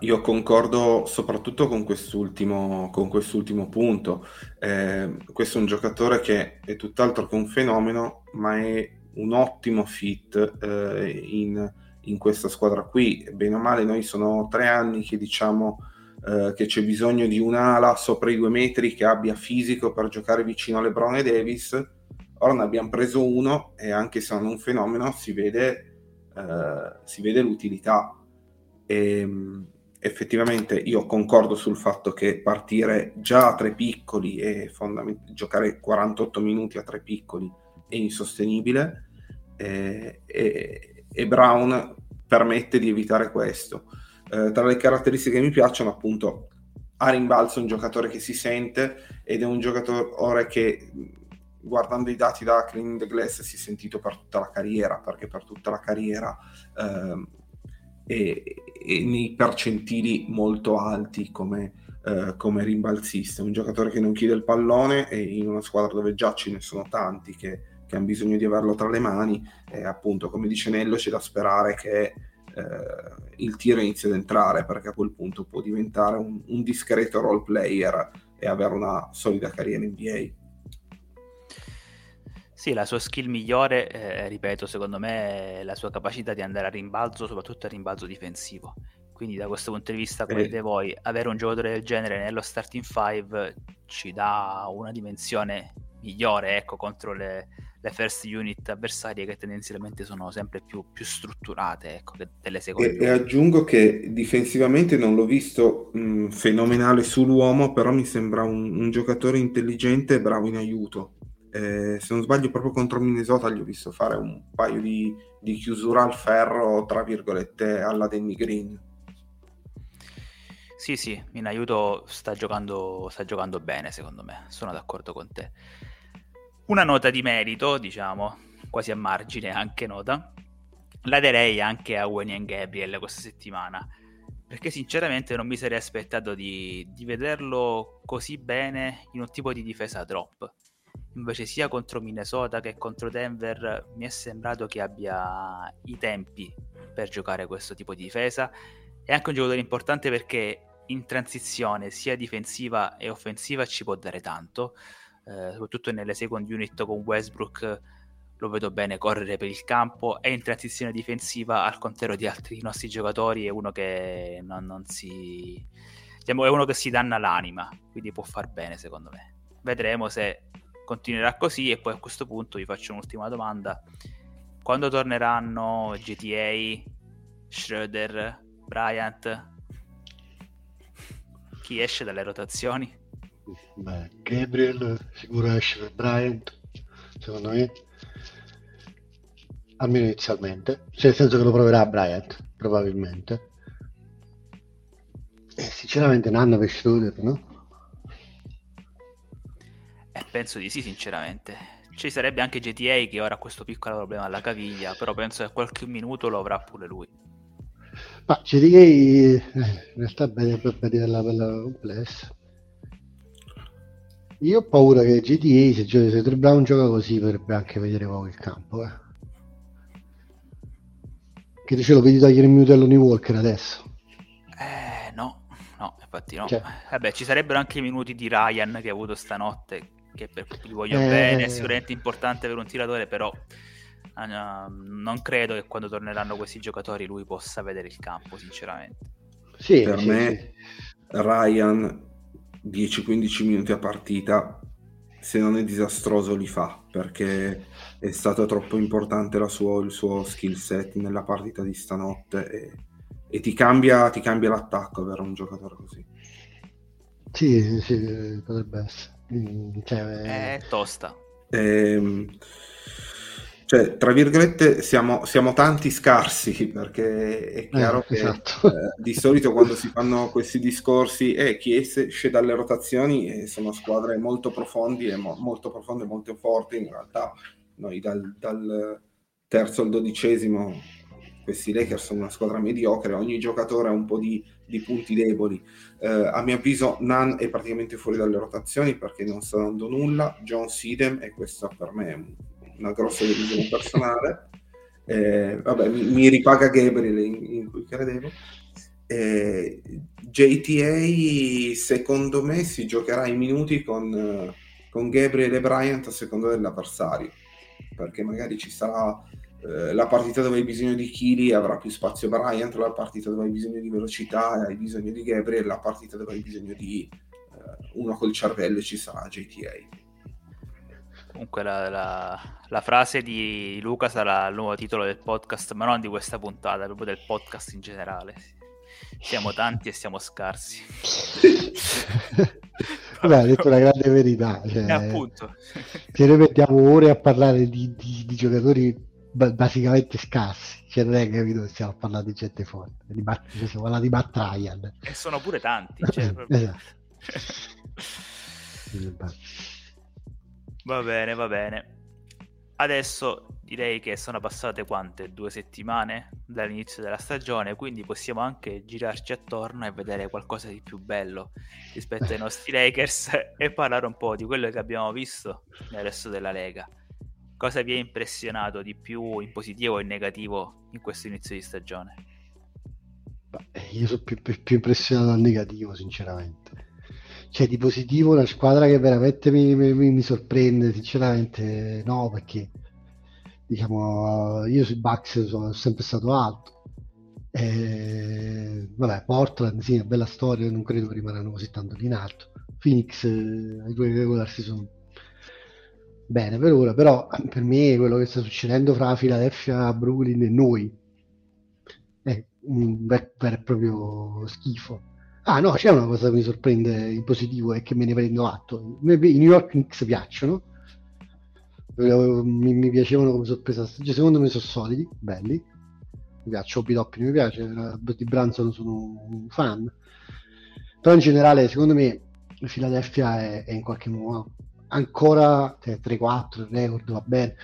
Io concordo soprattutto con quest'ultimo, con quest'ultimo punto. Eh, questo è un giocatore che è tutt'altro che un fenomeno, ma è un ottimo fit eh, in, in, questa squadra qui. Bene o male, noi sono tre anni che diciamo eh, che c'è bisogno di un'ala sopra i due metri che abbia fisico per giocare vicino a LeBron e Davis. Ora ne abbiamo preso uno e anche se non è un fenomeno si vede, eh, si vede l'utilità. E, ehm, effettivamente io concordo sul fatto che partire già a tre piccoli e fondament- giocare 48 minuti a tre piccoli è insostenibile e, e, e Brown permette di evitare questo. Eh, tra le caratteristiche che mi piacciono, appunto, a rimbalzo un giocatore che si sente ed è un giocatore che guardando i dati da Clean the Glass si è sentito per tutta la carriera perché per tutta la carriera eh, è, è, nei percentili molto alti come, eh, come rimbalzista un giocatore che non chiede il pallone e in una squadra dove già ce ne sono tanti che, che hanno bisogno di averlo tra le mani e appunto come dice Nello c'è da sperare che eh, il tiro inizia ad entrare perché a quel punto può diventare un, un discreto role player e avere una solida carriera in NBA. Sì, la sua skill migliore, eh, ripeto, secondo me è la sua capacità di andare a rimbalzo, soprattutto a rimbalzo difensivo. Quindi da questo punto di vista, come dite voi, avere un giocatore del genere nello starting 5 ci dà una dimensione migliore ecco, contro le, le first unit avversarie che tendenzialmente sono sempre più, più strutturate ecco, delle seconde. E, e, aggiungo che difensivamente non l'ho visto mh, fenomenale sull'uomo, però mi sembra un, un giocatore intelligente e bravo in aiuto. Eh, se non sbaglio, proprio contro Minnesota gli ho visto fare un paio di, di chiusura al ferro, tra virgolette, alla Danny Green. Sì, sì, in aiuto sta giocando, sta giocando bene, secondo me. Sono d'accordo con te. Una nota di merito, diciamo, quasi a margine, anche nota. La darei anche a Winnie Gabriel questa settimana. Perché sinceramente non mi sarei aspettato di, di vederlo così bene in un tipo di difesa drop. Invece sia contro Minnesota che contro Denver mi è sembrato che abbia i tempi per giocare questo tipo di difesa. È anche un giocatore importante perché in transizione sia difensiva e offensiva ci può dare tanto, eh, soprattutto nelle second unit con Westbrook lo vedo bene correre per il campo e in transizione difensiva al contrario di altri nostri giocatori è uno che non, non si diciamo, è uno che si danna l'anima quindi può far bene secondo me vedremo se continuerà così e poi a questo punto vi faccio un'ultima domanda. Quando torneranno GTA, Schroeder, Bryant? Chi esce dalle rotazioni? Beh, Gabriel sicuro esce per Bryant, secondo me. Almeno inizialmente. Cioè, nel senso che lo proverà Bryant, probabilmente. E sinceramente Nanna per Schroeder, no? Eh, penso di sì, sinceramente. Ci sarebbe anche GTA che ora ha questo piccolo problema alla caviglia, però penso che qualche minuto lo avrà pure lui. Ma GTA eh, in realtà è bene per vederla bella complessa. Io ho paura che GTA, se, gioca, se Brown gioca così, potrebbe anche vedere poco il campo. Eh. Che dice lo vedi togliere il minuto all'Oni Walker adesso? Eh, no, no, infatti no. Cioè- Vabbè, ci sarebbero anche i minuti di Ryan che ha avuto stanotte, che per cui gli voglio Eh. bene, è sicuramente importante per un tiratore, però eh, non credo che quando torneranno questi giocatori lui possa vedere il campo, sinceramente. Sì, Per sì, me- sì. Ryan 10-15 minuti a partita, se non è disastroso li fa, perché è stato troppo importante la sua- il suo skill set nella partita di stanotte e, e ti, cambia, ti cambia l'attacco avere un giocatore così. Sì, sì, sì, potrebbe essere. Cioè, eh, È tosta. Ehm, cioè, tra virgolette, siamo, siamo tanti scarsi perché è chiaro Eh, che esatto. eh, di solito quando si fanno questi discorsi eh, chi esce dalle rotazioni eh, sono squadre molto e mo- molto profonde e molto forti. In realtà, noi dal, dal terzo al dodicesimo, questi Lakers sono una squadra mediocre. Ogni giocatore ha un po' di, di punti deboli. Eh, a mio avviso, Nan è praticamente fuori dalle rotazioni perché non sta dando nulla. John Sidem, e questa per me è un- una grossa delusione personale. Eh, vabbè, mi, mi ripaga Gabriel in, in cui credevo. Eh, JTA, secondo me, si giocherà i minuti con, eh, con Gabriel e Bryant a seconda dell'avversario perché magari ci sarà eh, la partita dove hai bisogno di chili avrà più spazio Bryant, la partita dove hai bisogno di velocità e hai bisogno di Gabriel, la partita dove hai bisogno di eh, uno col cervello ci sarà JTA. Comunque la, la- la frase di Luca sarà il nuovo titolo del podcast, ma non di questa puntata, proprio del podcast in generale. Siamo tanti e siamo scarsi. Vabbè, ha detto una grande verità. Cioè, E appunto. se noi mettiamo ore a parlare di, di- di giocatori ba- basicamente scarsi, cioè non è capito che stiamo a parlare di gente forte, di Matt, cioè, stiamo parlando di Matt Ryan. e sono pure tanti. cioè, proprio- Esatto. Va bene, va bene. Adesso direi che sono passate quante? Due settimane dall'inizio della stagione, quindi possiamo anche girarci attorno e vedere qualcosa di più bello rispetto ai nostri Lakers e parlare un po' di quello che abbiamo visto nel resto della Lega. Cosa vi ha impressionato di più in positivo o in negativo in questo inizio di stagione? Io sono più, più- più impressionato dal negativo, sinceramente. Cioè, di positivo, una squadra che veramente mi, mi- mi- sorprende, sinceramente, no, perché diciamo, io sui Bucks sono sempre stato alto. E, vabbè, Portland, sì, è una bella storia, non credo che rimarranno così tanto di in alto. Phoenix, eh, ai due regular season bene per ora, però per me quello che sta succedendo fra Philadelphia, Brooklyn e noi è un ver- vero e proprio schifo. Ah no, c'è una cosa che mi sorprende in positivo e che me ne prendo atto. I New York Knicks piacciono, Eh, mi, mi piacevano come sorpresa, cioè, secondo me sono solidi, belli. Mi piace, Obi mi piace, eh, di Branson sono un fan. Però in generale, secondo me, Philadelphia è, è in qualche modo ancora cioè, 3-4, il record va bene,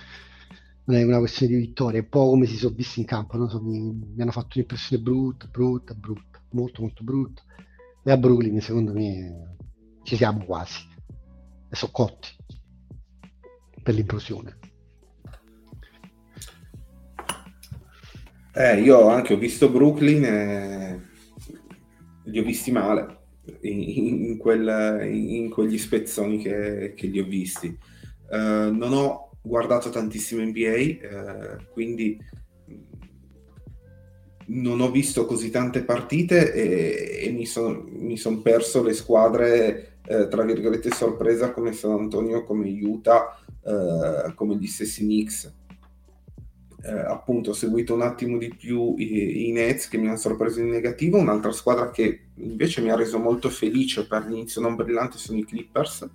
non è una questione di vittoria, è un po' come si sono visti in campo, no? so, mi, mi, hanno fatto un'impressione brutta, brutta, brutta, molto molto brutta. E a Brooklyn, secondo me, ci siamo quasi. E sono cotti per l'implosione. Eh, io anche ho visto Brooklyn e li ho visti male in, in, quel, in quegli spezzoni che, che, li ho visti. Uh, non ho guardato tantissimo NBA, uh, quindi non ho visto così tante partite e, e mi sono son perso le squadre, eh, tra virgolette, sorpresa come San Antonio, come Utah, eh, come gli stessi Knicks. Eh, appunto ho seguito un attimo di più i, i, Nets che mi hanno sorpreso in negativo, un'altra squadra che invece mi ha reso molto felice per l'inizio non brillante sono i Clippers,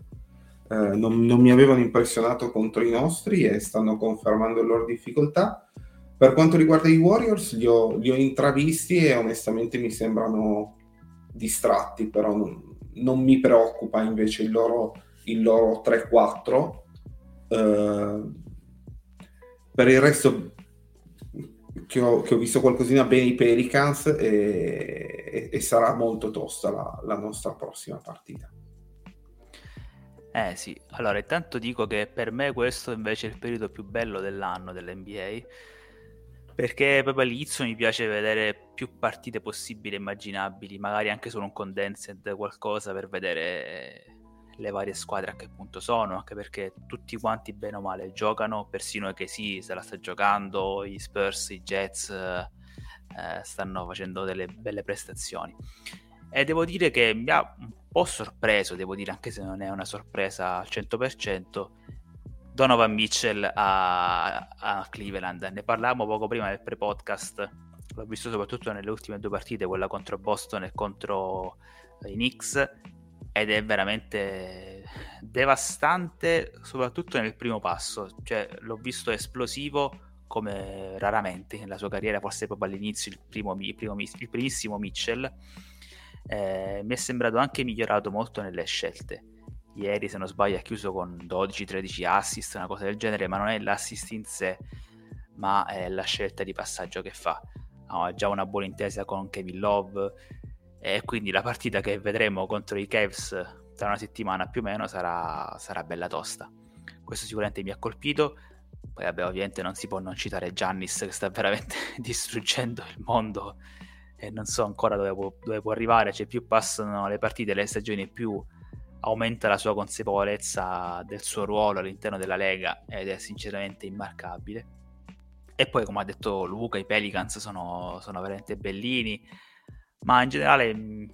eh, non, non, mi avevano impressionato contro i nostri e stanno confermando le loro difficoltà. Per quanto riguarda i Warriors li ho, li ho intravisti e onestamente mi sembrano distratti, però non, non mi preoccupa invece il loro, il loro 3-4. Eh, per il resto che ho, che ho, visto qualcosina bene i Pelicans e, e, e sarà molto tosta la, la, nostra prossima partita. Eh sì, allora intanto dico che per me questo invece è il periodo più bello dell'anno dell'NBA perché proprio all'inizio mi piace vedere più partite possibili e immaginabili, magari anche solo un condensed, qualcosa per vedere le varie squadre a che punto sono, anche perché tutti quanti bene o male giocano, persino che sì, se la sta giocando, i Spurs, i Jets eh, stanno facendo delle belle prestazioni. E devo dire che mi ha un po' sorpreso, devo dire, anche se non è una sorpresa al 100%, Donovan Mitchell a, a Cleveland. Ne parlavamo poco prima del pre-podcast, l'ho visto soprattutto nelle ultime due partite, quella contro Boston e contro i Knicks ed è veramente devastante, soprattutto nel primo passo. Cioè, l'ho visto esplosivo come raramente nella sua carriera, forse proprio all'inizio, il, primo, il, primo, il primissimo Mitchell. Eh, mi è sembrato anche migliorato molto nelle scelte. Ieri, se non sbaglio, ha chiuso con 12-13 assist, una cosa del genere, ma non è l'assist in sé, ma è la scelta di passaggio che fa. Ha già una buona intesa con Kevin Love, e quindi la partita che vedremo contro i Cavs tra una settimana più o meno sarà, sarà bella tosta. Questo sicuramente mi ha colpito. Poi vabbè, ovviamente non si può non citare Giannis che sta veramente distruggendo il mondo e non so ancora dove può, dove può arrivare. Cioè, più passano le partite, le stagioni, più aumenta la sua consapevolezza del suo ruolo all'interno della Lega ed è sinceramente immarcabile. E poi, come ha detto Luca, i Pelicans sono, sono veramente bellini ma in generale mm,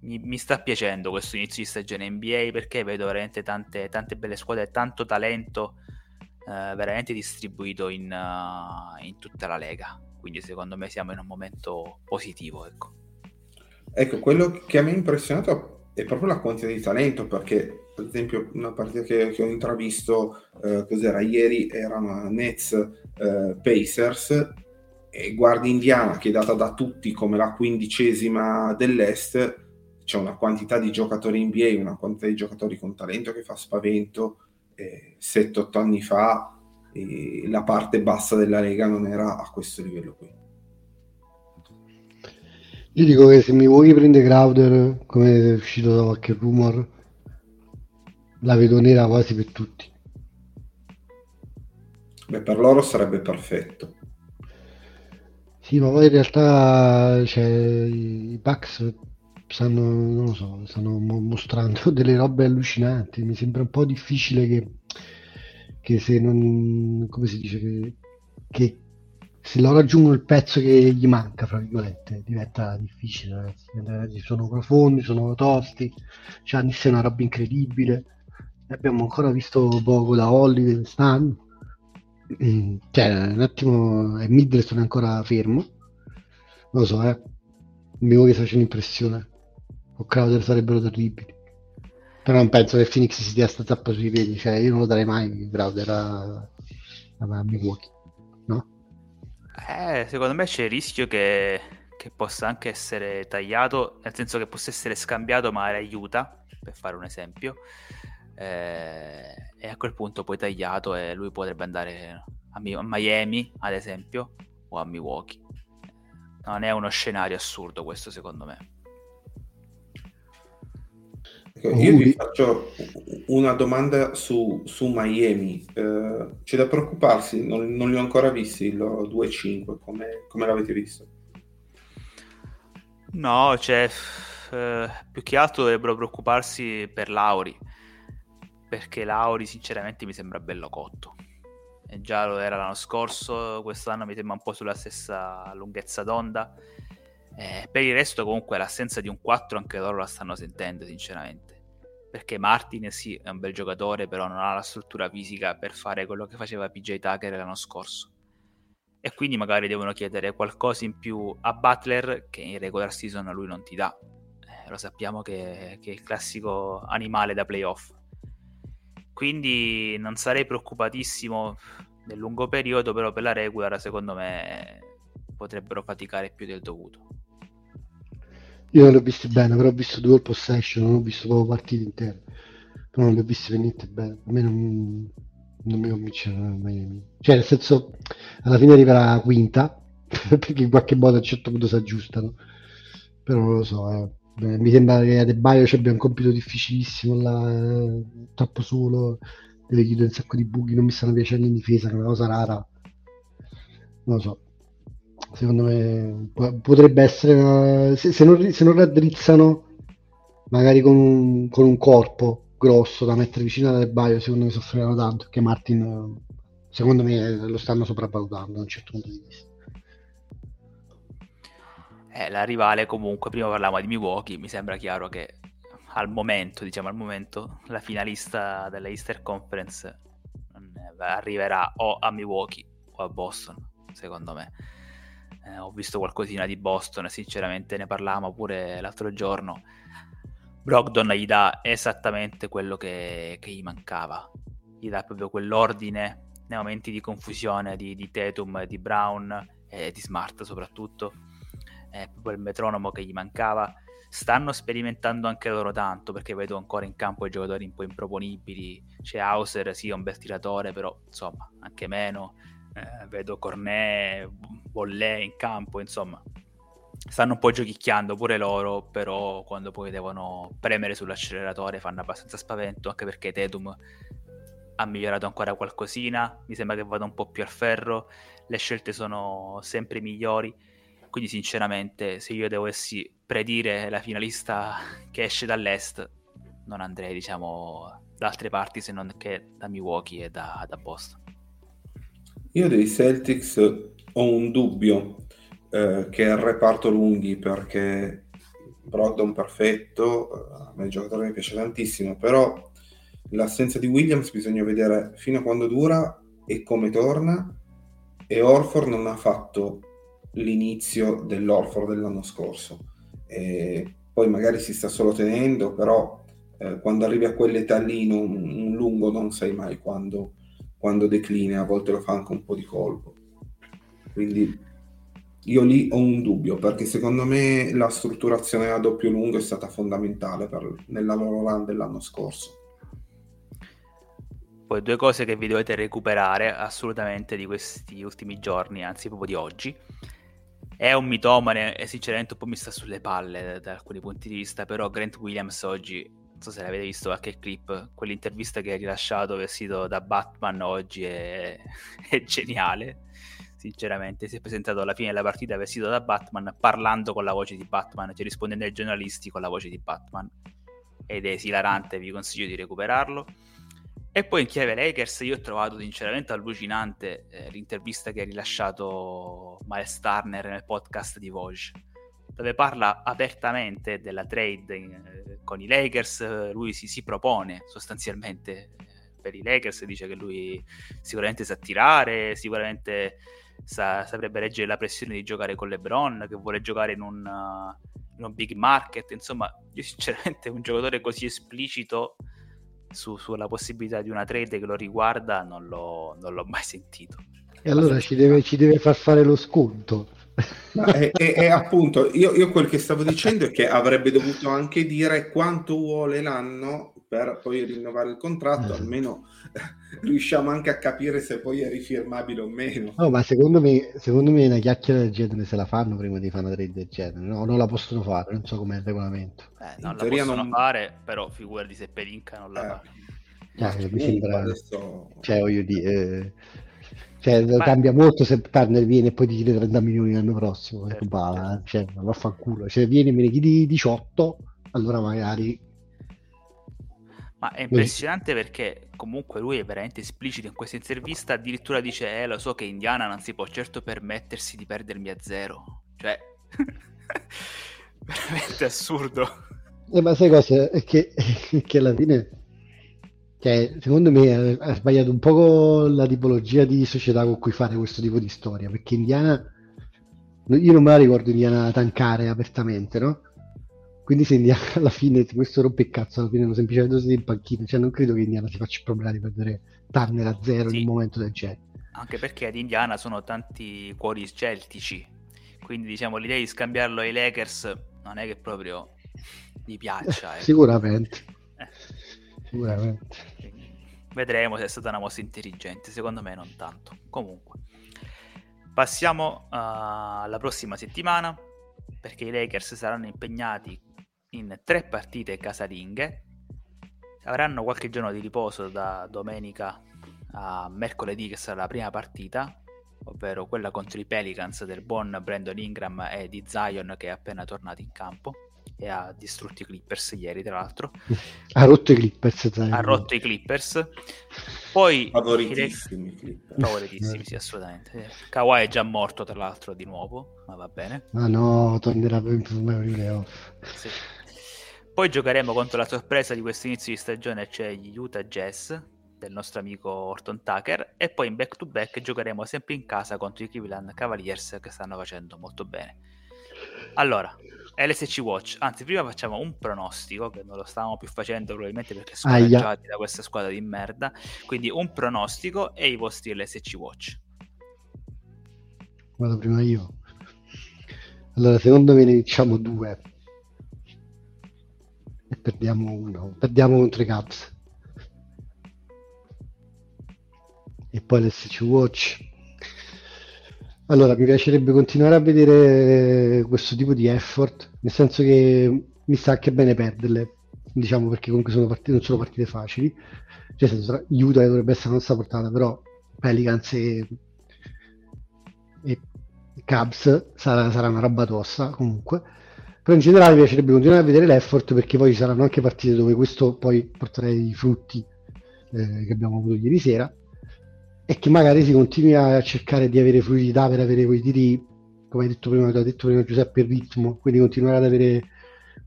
mi, mi, sta piacendo questo inizio di stagione NBA perché vedo veramente tante, tante belle squadre e tanto talento eh, veramente distribuito in, uh, in, tutta la Lega. Quindi secondo me siamo in un momento positivo. Ecco. ecco, quello che me ha impressionato è proprio la quantità di talento perché per esempio una partita che, che ho intravisto eh, cos'era ieri era una Nets eh, Pacers e guardi Indiana che è data da tutti come la quindicesima dell'Est, c'è una quantità di giocatori NBA, una quantità di giocatori con talento che fa spavento. Eh, 7-8 anni fa la parte bassa della Lega non era a questo livello qui. Io dico che se mi vuoi prendere Crowder, come è uscito da qualche rumor, la vedo nera quasi per tutti. Beh, per loro sarebbe perfetto. Sì, ma poi in realtà cioè, i Bucks stanno, non lo so, stanno mostrando delle robe allucinanti. Mi sembra un po' difficile che, che se non, come si dice, che, che se loro raggiungono il pezzo che gli manca, fra virgolette, diventa difficile, ragazzi. Sono profondi, sono tosti. Giannis è una roba incredibile. Abbiamo ancora visto poco da Holly quest'anno Mm, cioè, un attimo, e Middleton è ancora fermo. Non lo so, eh. Il che faccio un'impressione. O Crowder sarebbero terribili. Però non penso che Phoenix si dia sta zappa sui piedi. Cioè, io non lo darei mai Crowder a, a Milwaukee. Eh, secondo me c'è il rischio che, che possa anche essere tagliato, nel senso che possa essere scambiato, ma aiuta, per fare un esempio. Eh, e a quel punto poi tagliato e lui potrebbe andare a Miami, ad esempio, o a Milwaukee. Non è uno scenario assurdo questo, secondo me. Ecco, io vi faccio una domanda su, su Miami. Eh, c'è da preoccuparsi? Non, non, li ho ancora visti il 2-5. Come, come l'avete visto? No, cioè, eh, più che altro dovrebbero preoccuparsi per Lauri. Perché Lauri, sinceramente, mi sembra bello cotto. E già lo era l'anno scorso, quest'anno mi sembra un po' sulla stessa lunghezza d'onda. Eh, per il resto, comunque, l'assenza di un 4 anche loro la stanno sentendo, sinceramente perché Martin sì è un bel giocatore però non ha la struttura fisica per fare quello che faceva PJ Tucker l'anno scorso. E quindi magari devono chiedere qualcosa in più a Butler che in regular season lui non ti dà. Eh, lo sappiamo che, che, è il classico animale da playoff. Quindi non sarei preoccupatissimo nel lungo periodo però per la regular secondo me potrebbero faticare più del dovuto io non li ho visti bene, però ho visto due possession, non ho visto proprio partite intere. Però non li ho visti per niente bene. A me non, non mi convince Miami. Cioè, nel senso, alla fine arriverà la quinta, perché in qualche modo a un certo punto si aggiustano. Però non lo so, eh. Beh, mi sembra che De Baio abbia un compito difficilissimo là, eh, troppo solo, deve chiudere un sacco di buchi, non mi stanno piacendo in difesa, che è una cosa rara. Non lo so secondo me potrebbe essere una... se, se, non, se, non, raddrizzano magari con un, con un, corpo grosso da mettere vicino al Baio secondo me soffriranno tanto perché Martin secondo me lo stanno sopravvalutando da un certo punto di vista. Eh, la rivale comunque prima parlavamo di Milwaukee mi sembra chiaro che al momento diciamo al momento la finalista della Easter Conference arriverà o a Milwaukee o a Boston secondo me eh, ho visto qualcosina di Boston, sinceramente ne parlavamo pure l'altro giorno. Brogdon gli dà esattamente quello che, che gli mancava, gli dà proprio quell'ordine nei momenti di confusione di, di Tatum, di Brown e di Smart soprattutto, è proprio il metronomo che gli mancava. Stanno sperimentando anche loro tanto perché vedo ancora in campo i giocatori un po' improponibili. C'è Hauser, sì, è un bel tiratore, però insomma, anche meno eh, vedo Cornet, Bollè in campo, insomma, stanno un po' giochicchiando pure loro, però quando poi devono premere sull'acceleratore fanno abbastanza spavento, anche perché Tetum ha migliorato ancora qualcosina, mi sembra che vada un po' più al ferro, le scelte sono sempre migliori, quindi sinceramente se io dovessi predire la finalista che esce dall'est, non andrei diciamo da altre parti se non che da Milwaukee e da, da Boston. Io dei Celtics ho un dubbio eh, che è il reparto lunghi perché Brogdon perfetto, a me il giocatore mi piace tantissimo, però l'assenza di Williams bisogna vedere fino a quando dura e come torna e Orford non ha fatto l'inizio dell'Orford dell'anno scorso. E poi magari si sta solo tenendo, però eh, quando arrivi a quell'età lì non, un lungo non sai mai quando quando declina, a volte lo fa anche un po' di colpo. Quindi io lì ho un dubbio, perché secondo me la strutturazione a doppio lungo è stata fondamentale per, nella loro run dell'anno scorso. Poi due cose che vi dovete recuperare assolutamente di questi ultimi giorni, anzi proprio di oggi. È un mitomane e sinceramente un po' mi sta sulle palle da alcuni punti di vista, però Grant Williams oggi non so se l'avete visto qualche clip, quell'intervista che ha rilasciato vestito da Batman oggi è, è geniale. Sinceramente, si è presentato alla fine della partita vestito da Batman, parlando con la voce di Batman, cioè rispondendo ai giornalisti con la voce di Batman. Ed è esilarante, vi consiglio di recuperarlo. E poi in chiave Lakers io ho trovato sinceramente allucinante eh, l'intervista che ha rilasciato Miles Turner nel podcast di Vogue dove parla apertamente della trade eh, con i Lakers, lui si, si propone sostanzialmente eh, per i Lakers, dice che lui sicuramente sa tirare, sicuramente sa, saprebbe reggere la pressione di giocare con LeBron, che vuole giocare in un, in un big market, insomma, io sinceramente un giocatore così esplicito su, sulla possibilità di una trade che lo riguarda non l'ho, non l'ho mai sentito. E allora ci deve, ci deve, far fare lo sconto è, è- è appunto, io, io quel che stavo dicendo è che avrebbe dovuto anche dire quanto vuole l'anno per poi rinnovare il contratto, Esatto. almeno riusciamo anche a capire se poi è rifirmabile o meno. No, ma secondo me, secondo me una chiacchiera del genere se la fanno prima di fare una trade del genere. No, non la possono fare, non so com'è il regolamento. Eh, In non la teoria possono non- fare, però figurati se Pelinka non la Eh. fa. Cioè, mi sembra, adesso- cioè, voglio dire, eh, cioè, Ma- cambia molto se Turner viene e poi ti chiede 30 milioni l'anno prossimo. Certo, ecco, bah, certo. cioè, vaffanculo. Cioè, vieni e me ne chiedi 18, allora magari Ma è impressionante perché comunque lui è veramente esplicito in questa intervista, addirittura dice, eh lo so che Indiana non si può certo permettersi di perdermi a zero. Cioè, veramente assurdo. Eh, ma sai cosa? È che, è che alla fine, cioè, secondo me ha, ha sbagliato un po' la tipologia di società con cui fare questo tipo di storia, perché Indiana, io non me la ricordo Indiana tankare apertamente, no? Quindi se Indiana alla fine, questo rompe il cazzo, alla fine lo semplicemente siete in panchina, cioè non credo che Indiana si faccia il problema di perdere Turner a zero Sì. in un momento del genere. Anche perché ad Indiana sono tanti cuori celtici, quindi diciamo l'idea di scambiarlo ai Lakers non è che proprio gli piaccia. Eh. sicuramente. Quindi Vedremo se è stata una mossa intelligente, secondo me non tanto. Comunque, passiamo uh, alla prossima settimana perché i Lakers saranno impegnati in tre partite casalinghe. Avranno qualche giorno di riposo da domenica a mercoledì, che sarà la prima partita, ovvero quella contro i Pelicans del buon Brandon Ingram e di Zion che è appena tornato in campo e ha distrutto i Clippers ieri, tra l'altro Ha rotto i Clippers, sai. ha rotto i Clippers. Poi Favoritissimi Clipper. Lakers- favoritissimi, sì, assolutamente. Kawhi è già morto, tra l'altro, di nuovo, ma va bene. Ma no, tornerà per per i playoff. Sì. Poi giocheremo contro la sorpresa di questo inizio di stagione, cioè gli Utah Jazz del nostro amico Orton Tucker. E poi in back to back giocheremo sempre in casa contro i Cleveland Cavaliers che stanno facendo molto bene. Allora, LSC Watch, anzi, prima facciamo un pronostico che non lo stavamo più facendo probabilmente perché scoraggiati da questa squadra di merda. Quindi un pronostico e i vostri LSC Watch. Vado prima io. Allora, secondo me ne diciamo due. E perdiamo uno. Perdiamo contro i Cubs. E poi l'SC Watch. Allora, mi piacerebbe continuare a vedere questo tipo di effort, nel senso che mi sta anche bene perderle, diciamo perché comunque sono partite, non sono partite facili. Cioè, senso, Utah dovrebbe essere la nostra portata, però Pelicans e, e Cubs sarà, sarà una roba tosta comunque. Però in generale mi piacerebbe continuare a vedere l'effort perché poi ci saranno anche partite dove questo poi porterà i frutti eh, che abbiamo avuto ieri sera e che magari si continui a cercare di avere fluidità per avere quei tiri, come hai detto prima, ha detto prima Giuseppe, il ritmo, quindi continuare ad avere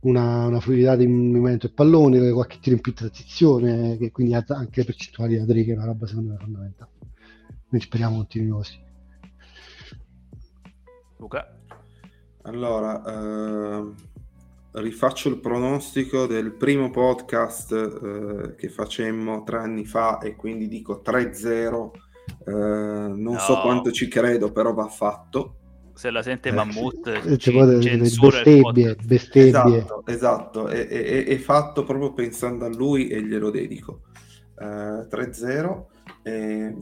una, una fluidità di movimento del pallone, qualche tiro in più transizione, che quindi alza anche le percentuali da 3, che è una roba secondo me fondamentale. Noi speriamo continui così. Luca? Allora, ehm, rifaccio il pronostico del primo podcast eh, che facemmo tre anni fa e quindi dico 3-0. Eh, non No. so quanto ci credo, però va fatto. Se la sente Eh, Mammut, Eh, ci ci può delle censura bestemmie. Esatto, esatto, è, è- è- fatto proprio pensando a lui e glielo dedico. Eh, 3-0. E,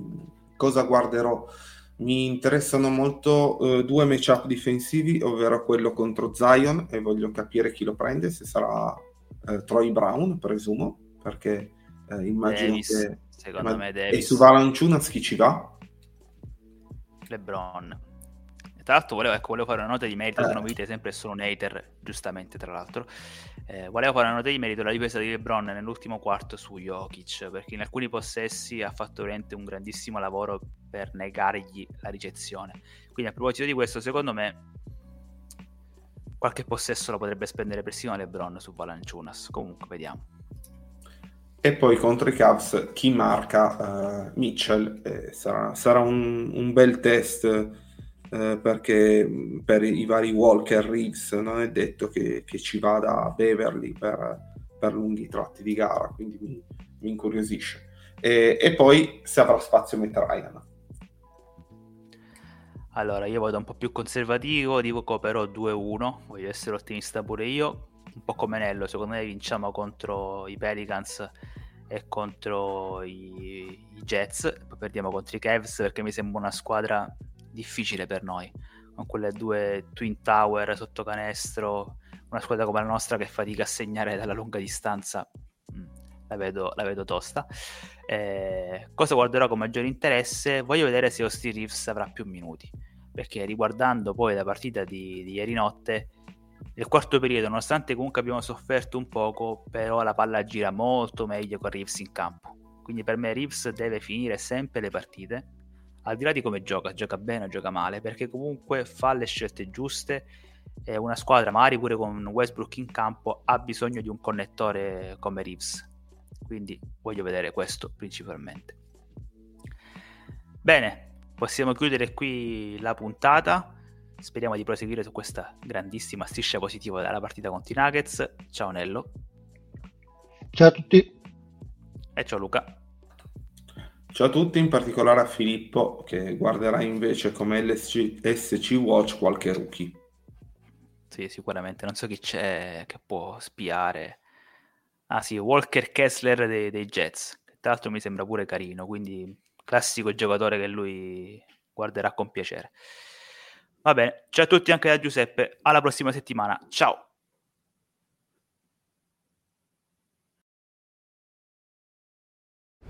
cosa guarderò? Mi interessano molto eh, due matchup difensivi, ovvero quello contro Zion e voglio capire chi lo prende, se sarà eh, Troy Brown, presumo, perché eh, immagino Davis, che... secondo ma- me E Davis. su Valanciunas chi ci va? LeBron. E Tra l'altro volevo, ecco, volevo fare una nota di merito, Eh. se non vi dite sempre sono un hater, giustamente tra l'altro. Eh, volevo fare una nota di merito alla difesa di LeBron nell'ultimo quarto su Jokic, perché in alcuni possessi ha fatto veramente un grandissimo lavoro per negargli la ricezione. Quindi a proposito di questo, secondo me qualche possesso lo potrebbe spendere persino LeBron su Valanciunas. Comunque, vediamo. E poi contro i Cavs chi marca eh, Mitchell eh, sarà, sarà un, un bel test eh, perché per i vari Walker Reeves non è detto che, che ci vada Beverly per, per lunghi tratti di gara, quindi mi, mi incuriosisce. E, e poi se avrà spazio Matt Ryan. Allora, io vado un po' più conservativo, dico però 2-1, voglio essere ottimista pure io, un po' come Nello, secondo me vinciamo contro i Pelicans e contro i, i Jets, poi perdiamo contro i Cavs perché mi sembra una squadra difficile per noi, con quelle due Twin Tower sotto canestro, una squadra come la nostra che fatica a segnare dalla lunga distanza, mm, la vedo, la vedo tosta. Eh, cosa guarderò con maggiore interesse? Voglio vedere se Austin Reeves avrà più minuti, perché riguardando poi la partita di, di ieri notte, nel quarto periodo, nonostante comunque abbiamo sofferto un poco, però la palla gira molto meglio con Reeves in campo. Quindi per me Reeves deve finire sempre le partite, al di là di come gioca, gioca bene o gioca male, perché comunque fa le scelte giuste e una squadra, magari pure con Westbrook in campo, ha bisogno di un connettore come Reeves. Quindi voglio vedere questo principalmente. Bene, possiamo chiudere qui la puntata. Speriamo di proseguire su questa grandissima striscia positiva della partita contro i Nuggets. Ciao Nello. Ciao a tutti. E ciao Luca. Ciao a tutti, in particolare a Filippo che guarderà invece come LSC, SC Watch qualche rookie. Sì, sicuramente. Non so chi c'è che può spiare. Ah sì, Walker Kessler dei, dei Jets. Che tra l'altro mi sembra pure carino, quindi classico giocatore che lui guarderà con piacere. Va bene, ciao a tutti anche da Giuseppe, alla prossima settimana, ciao!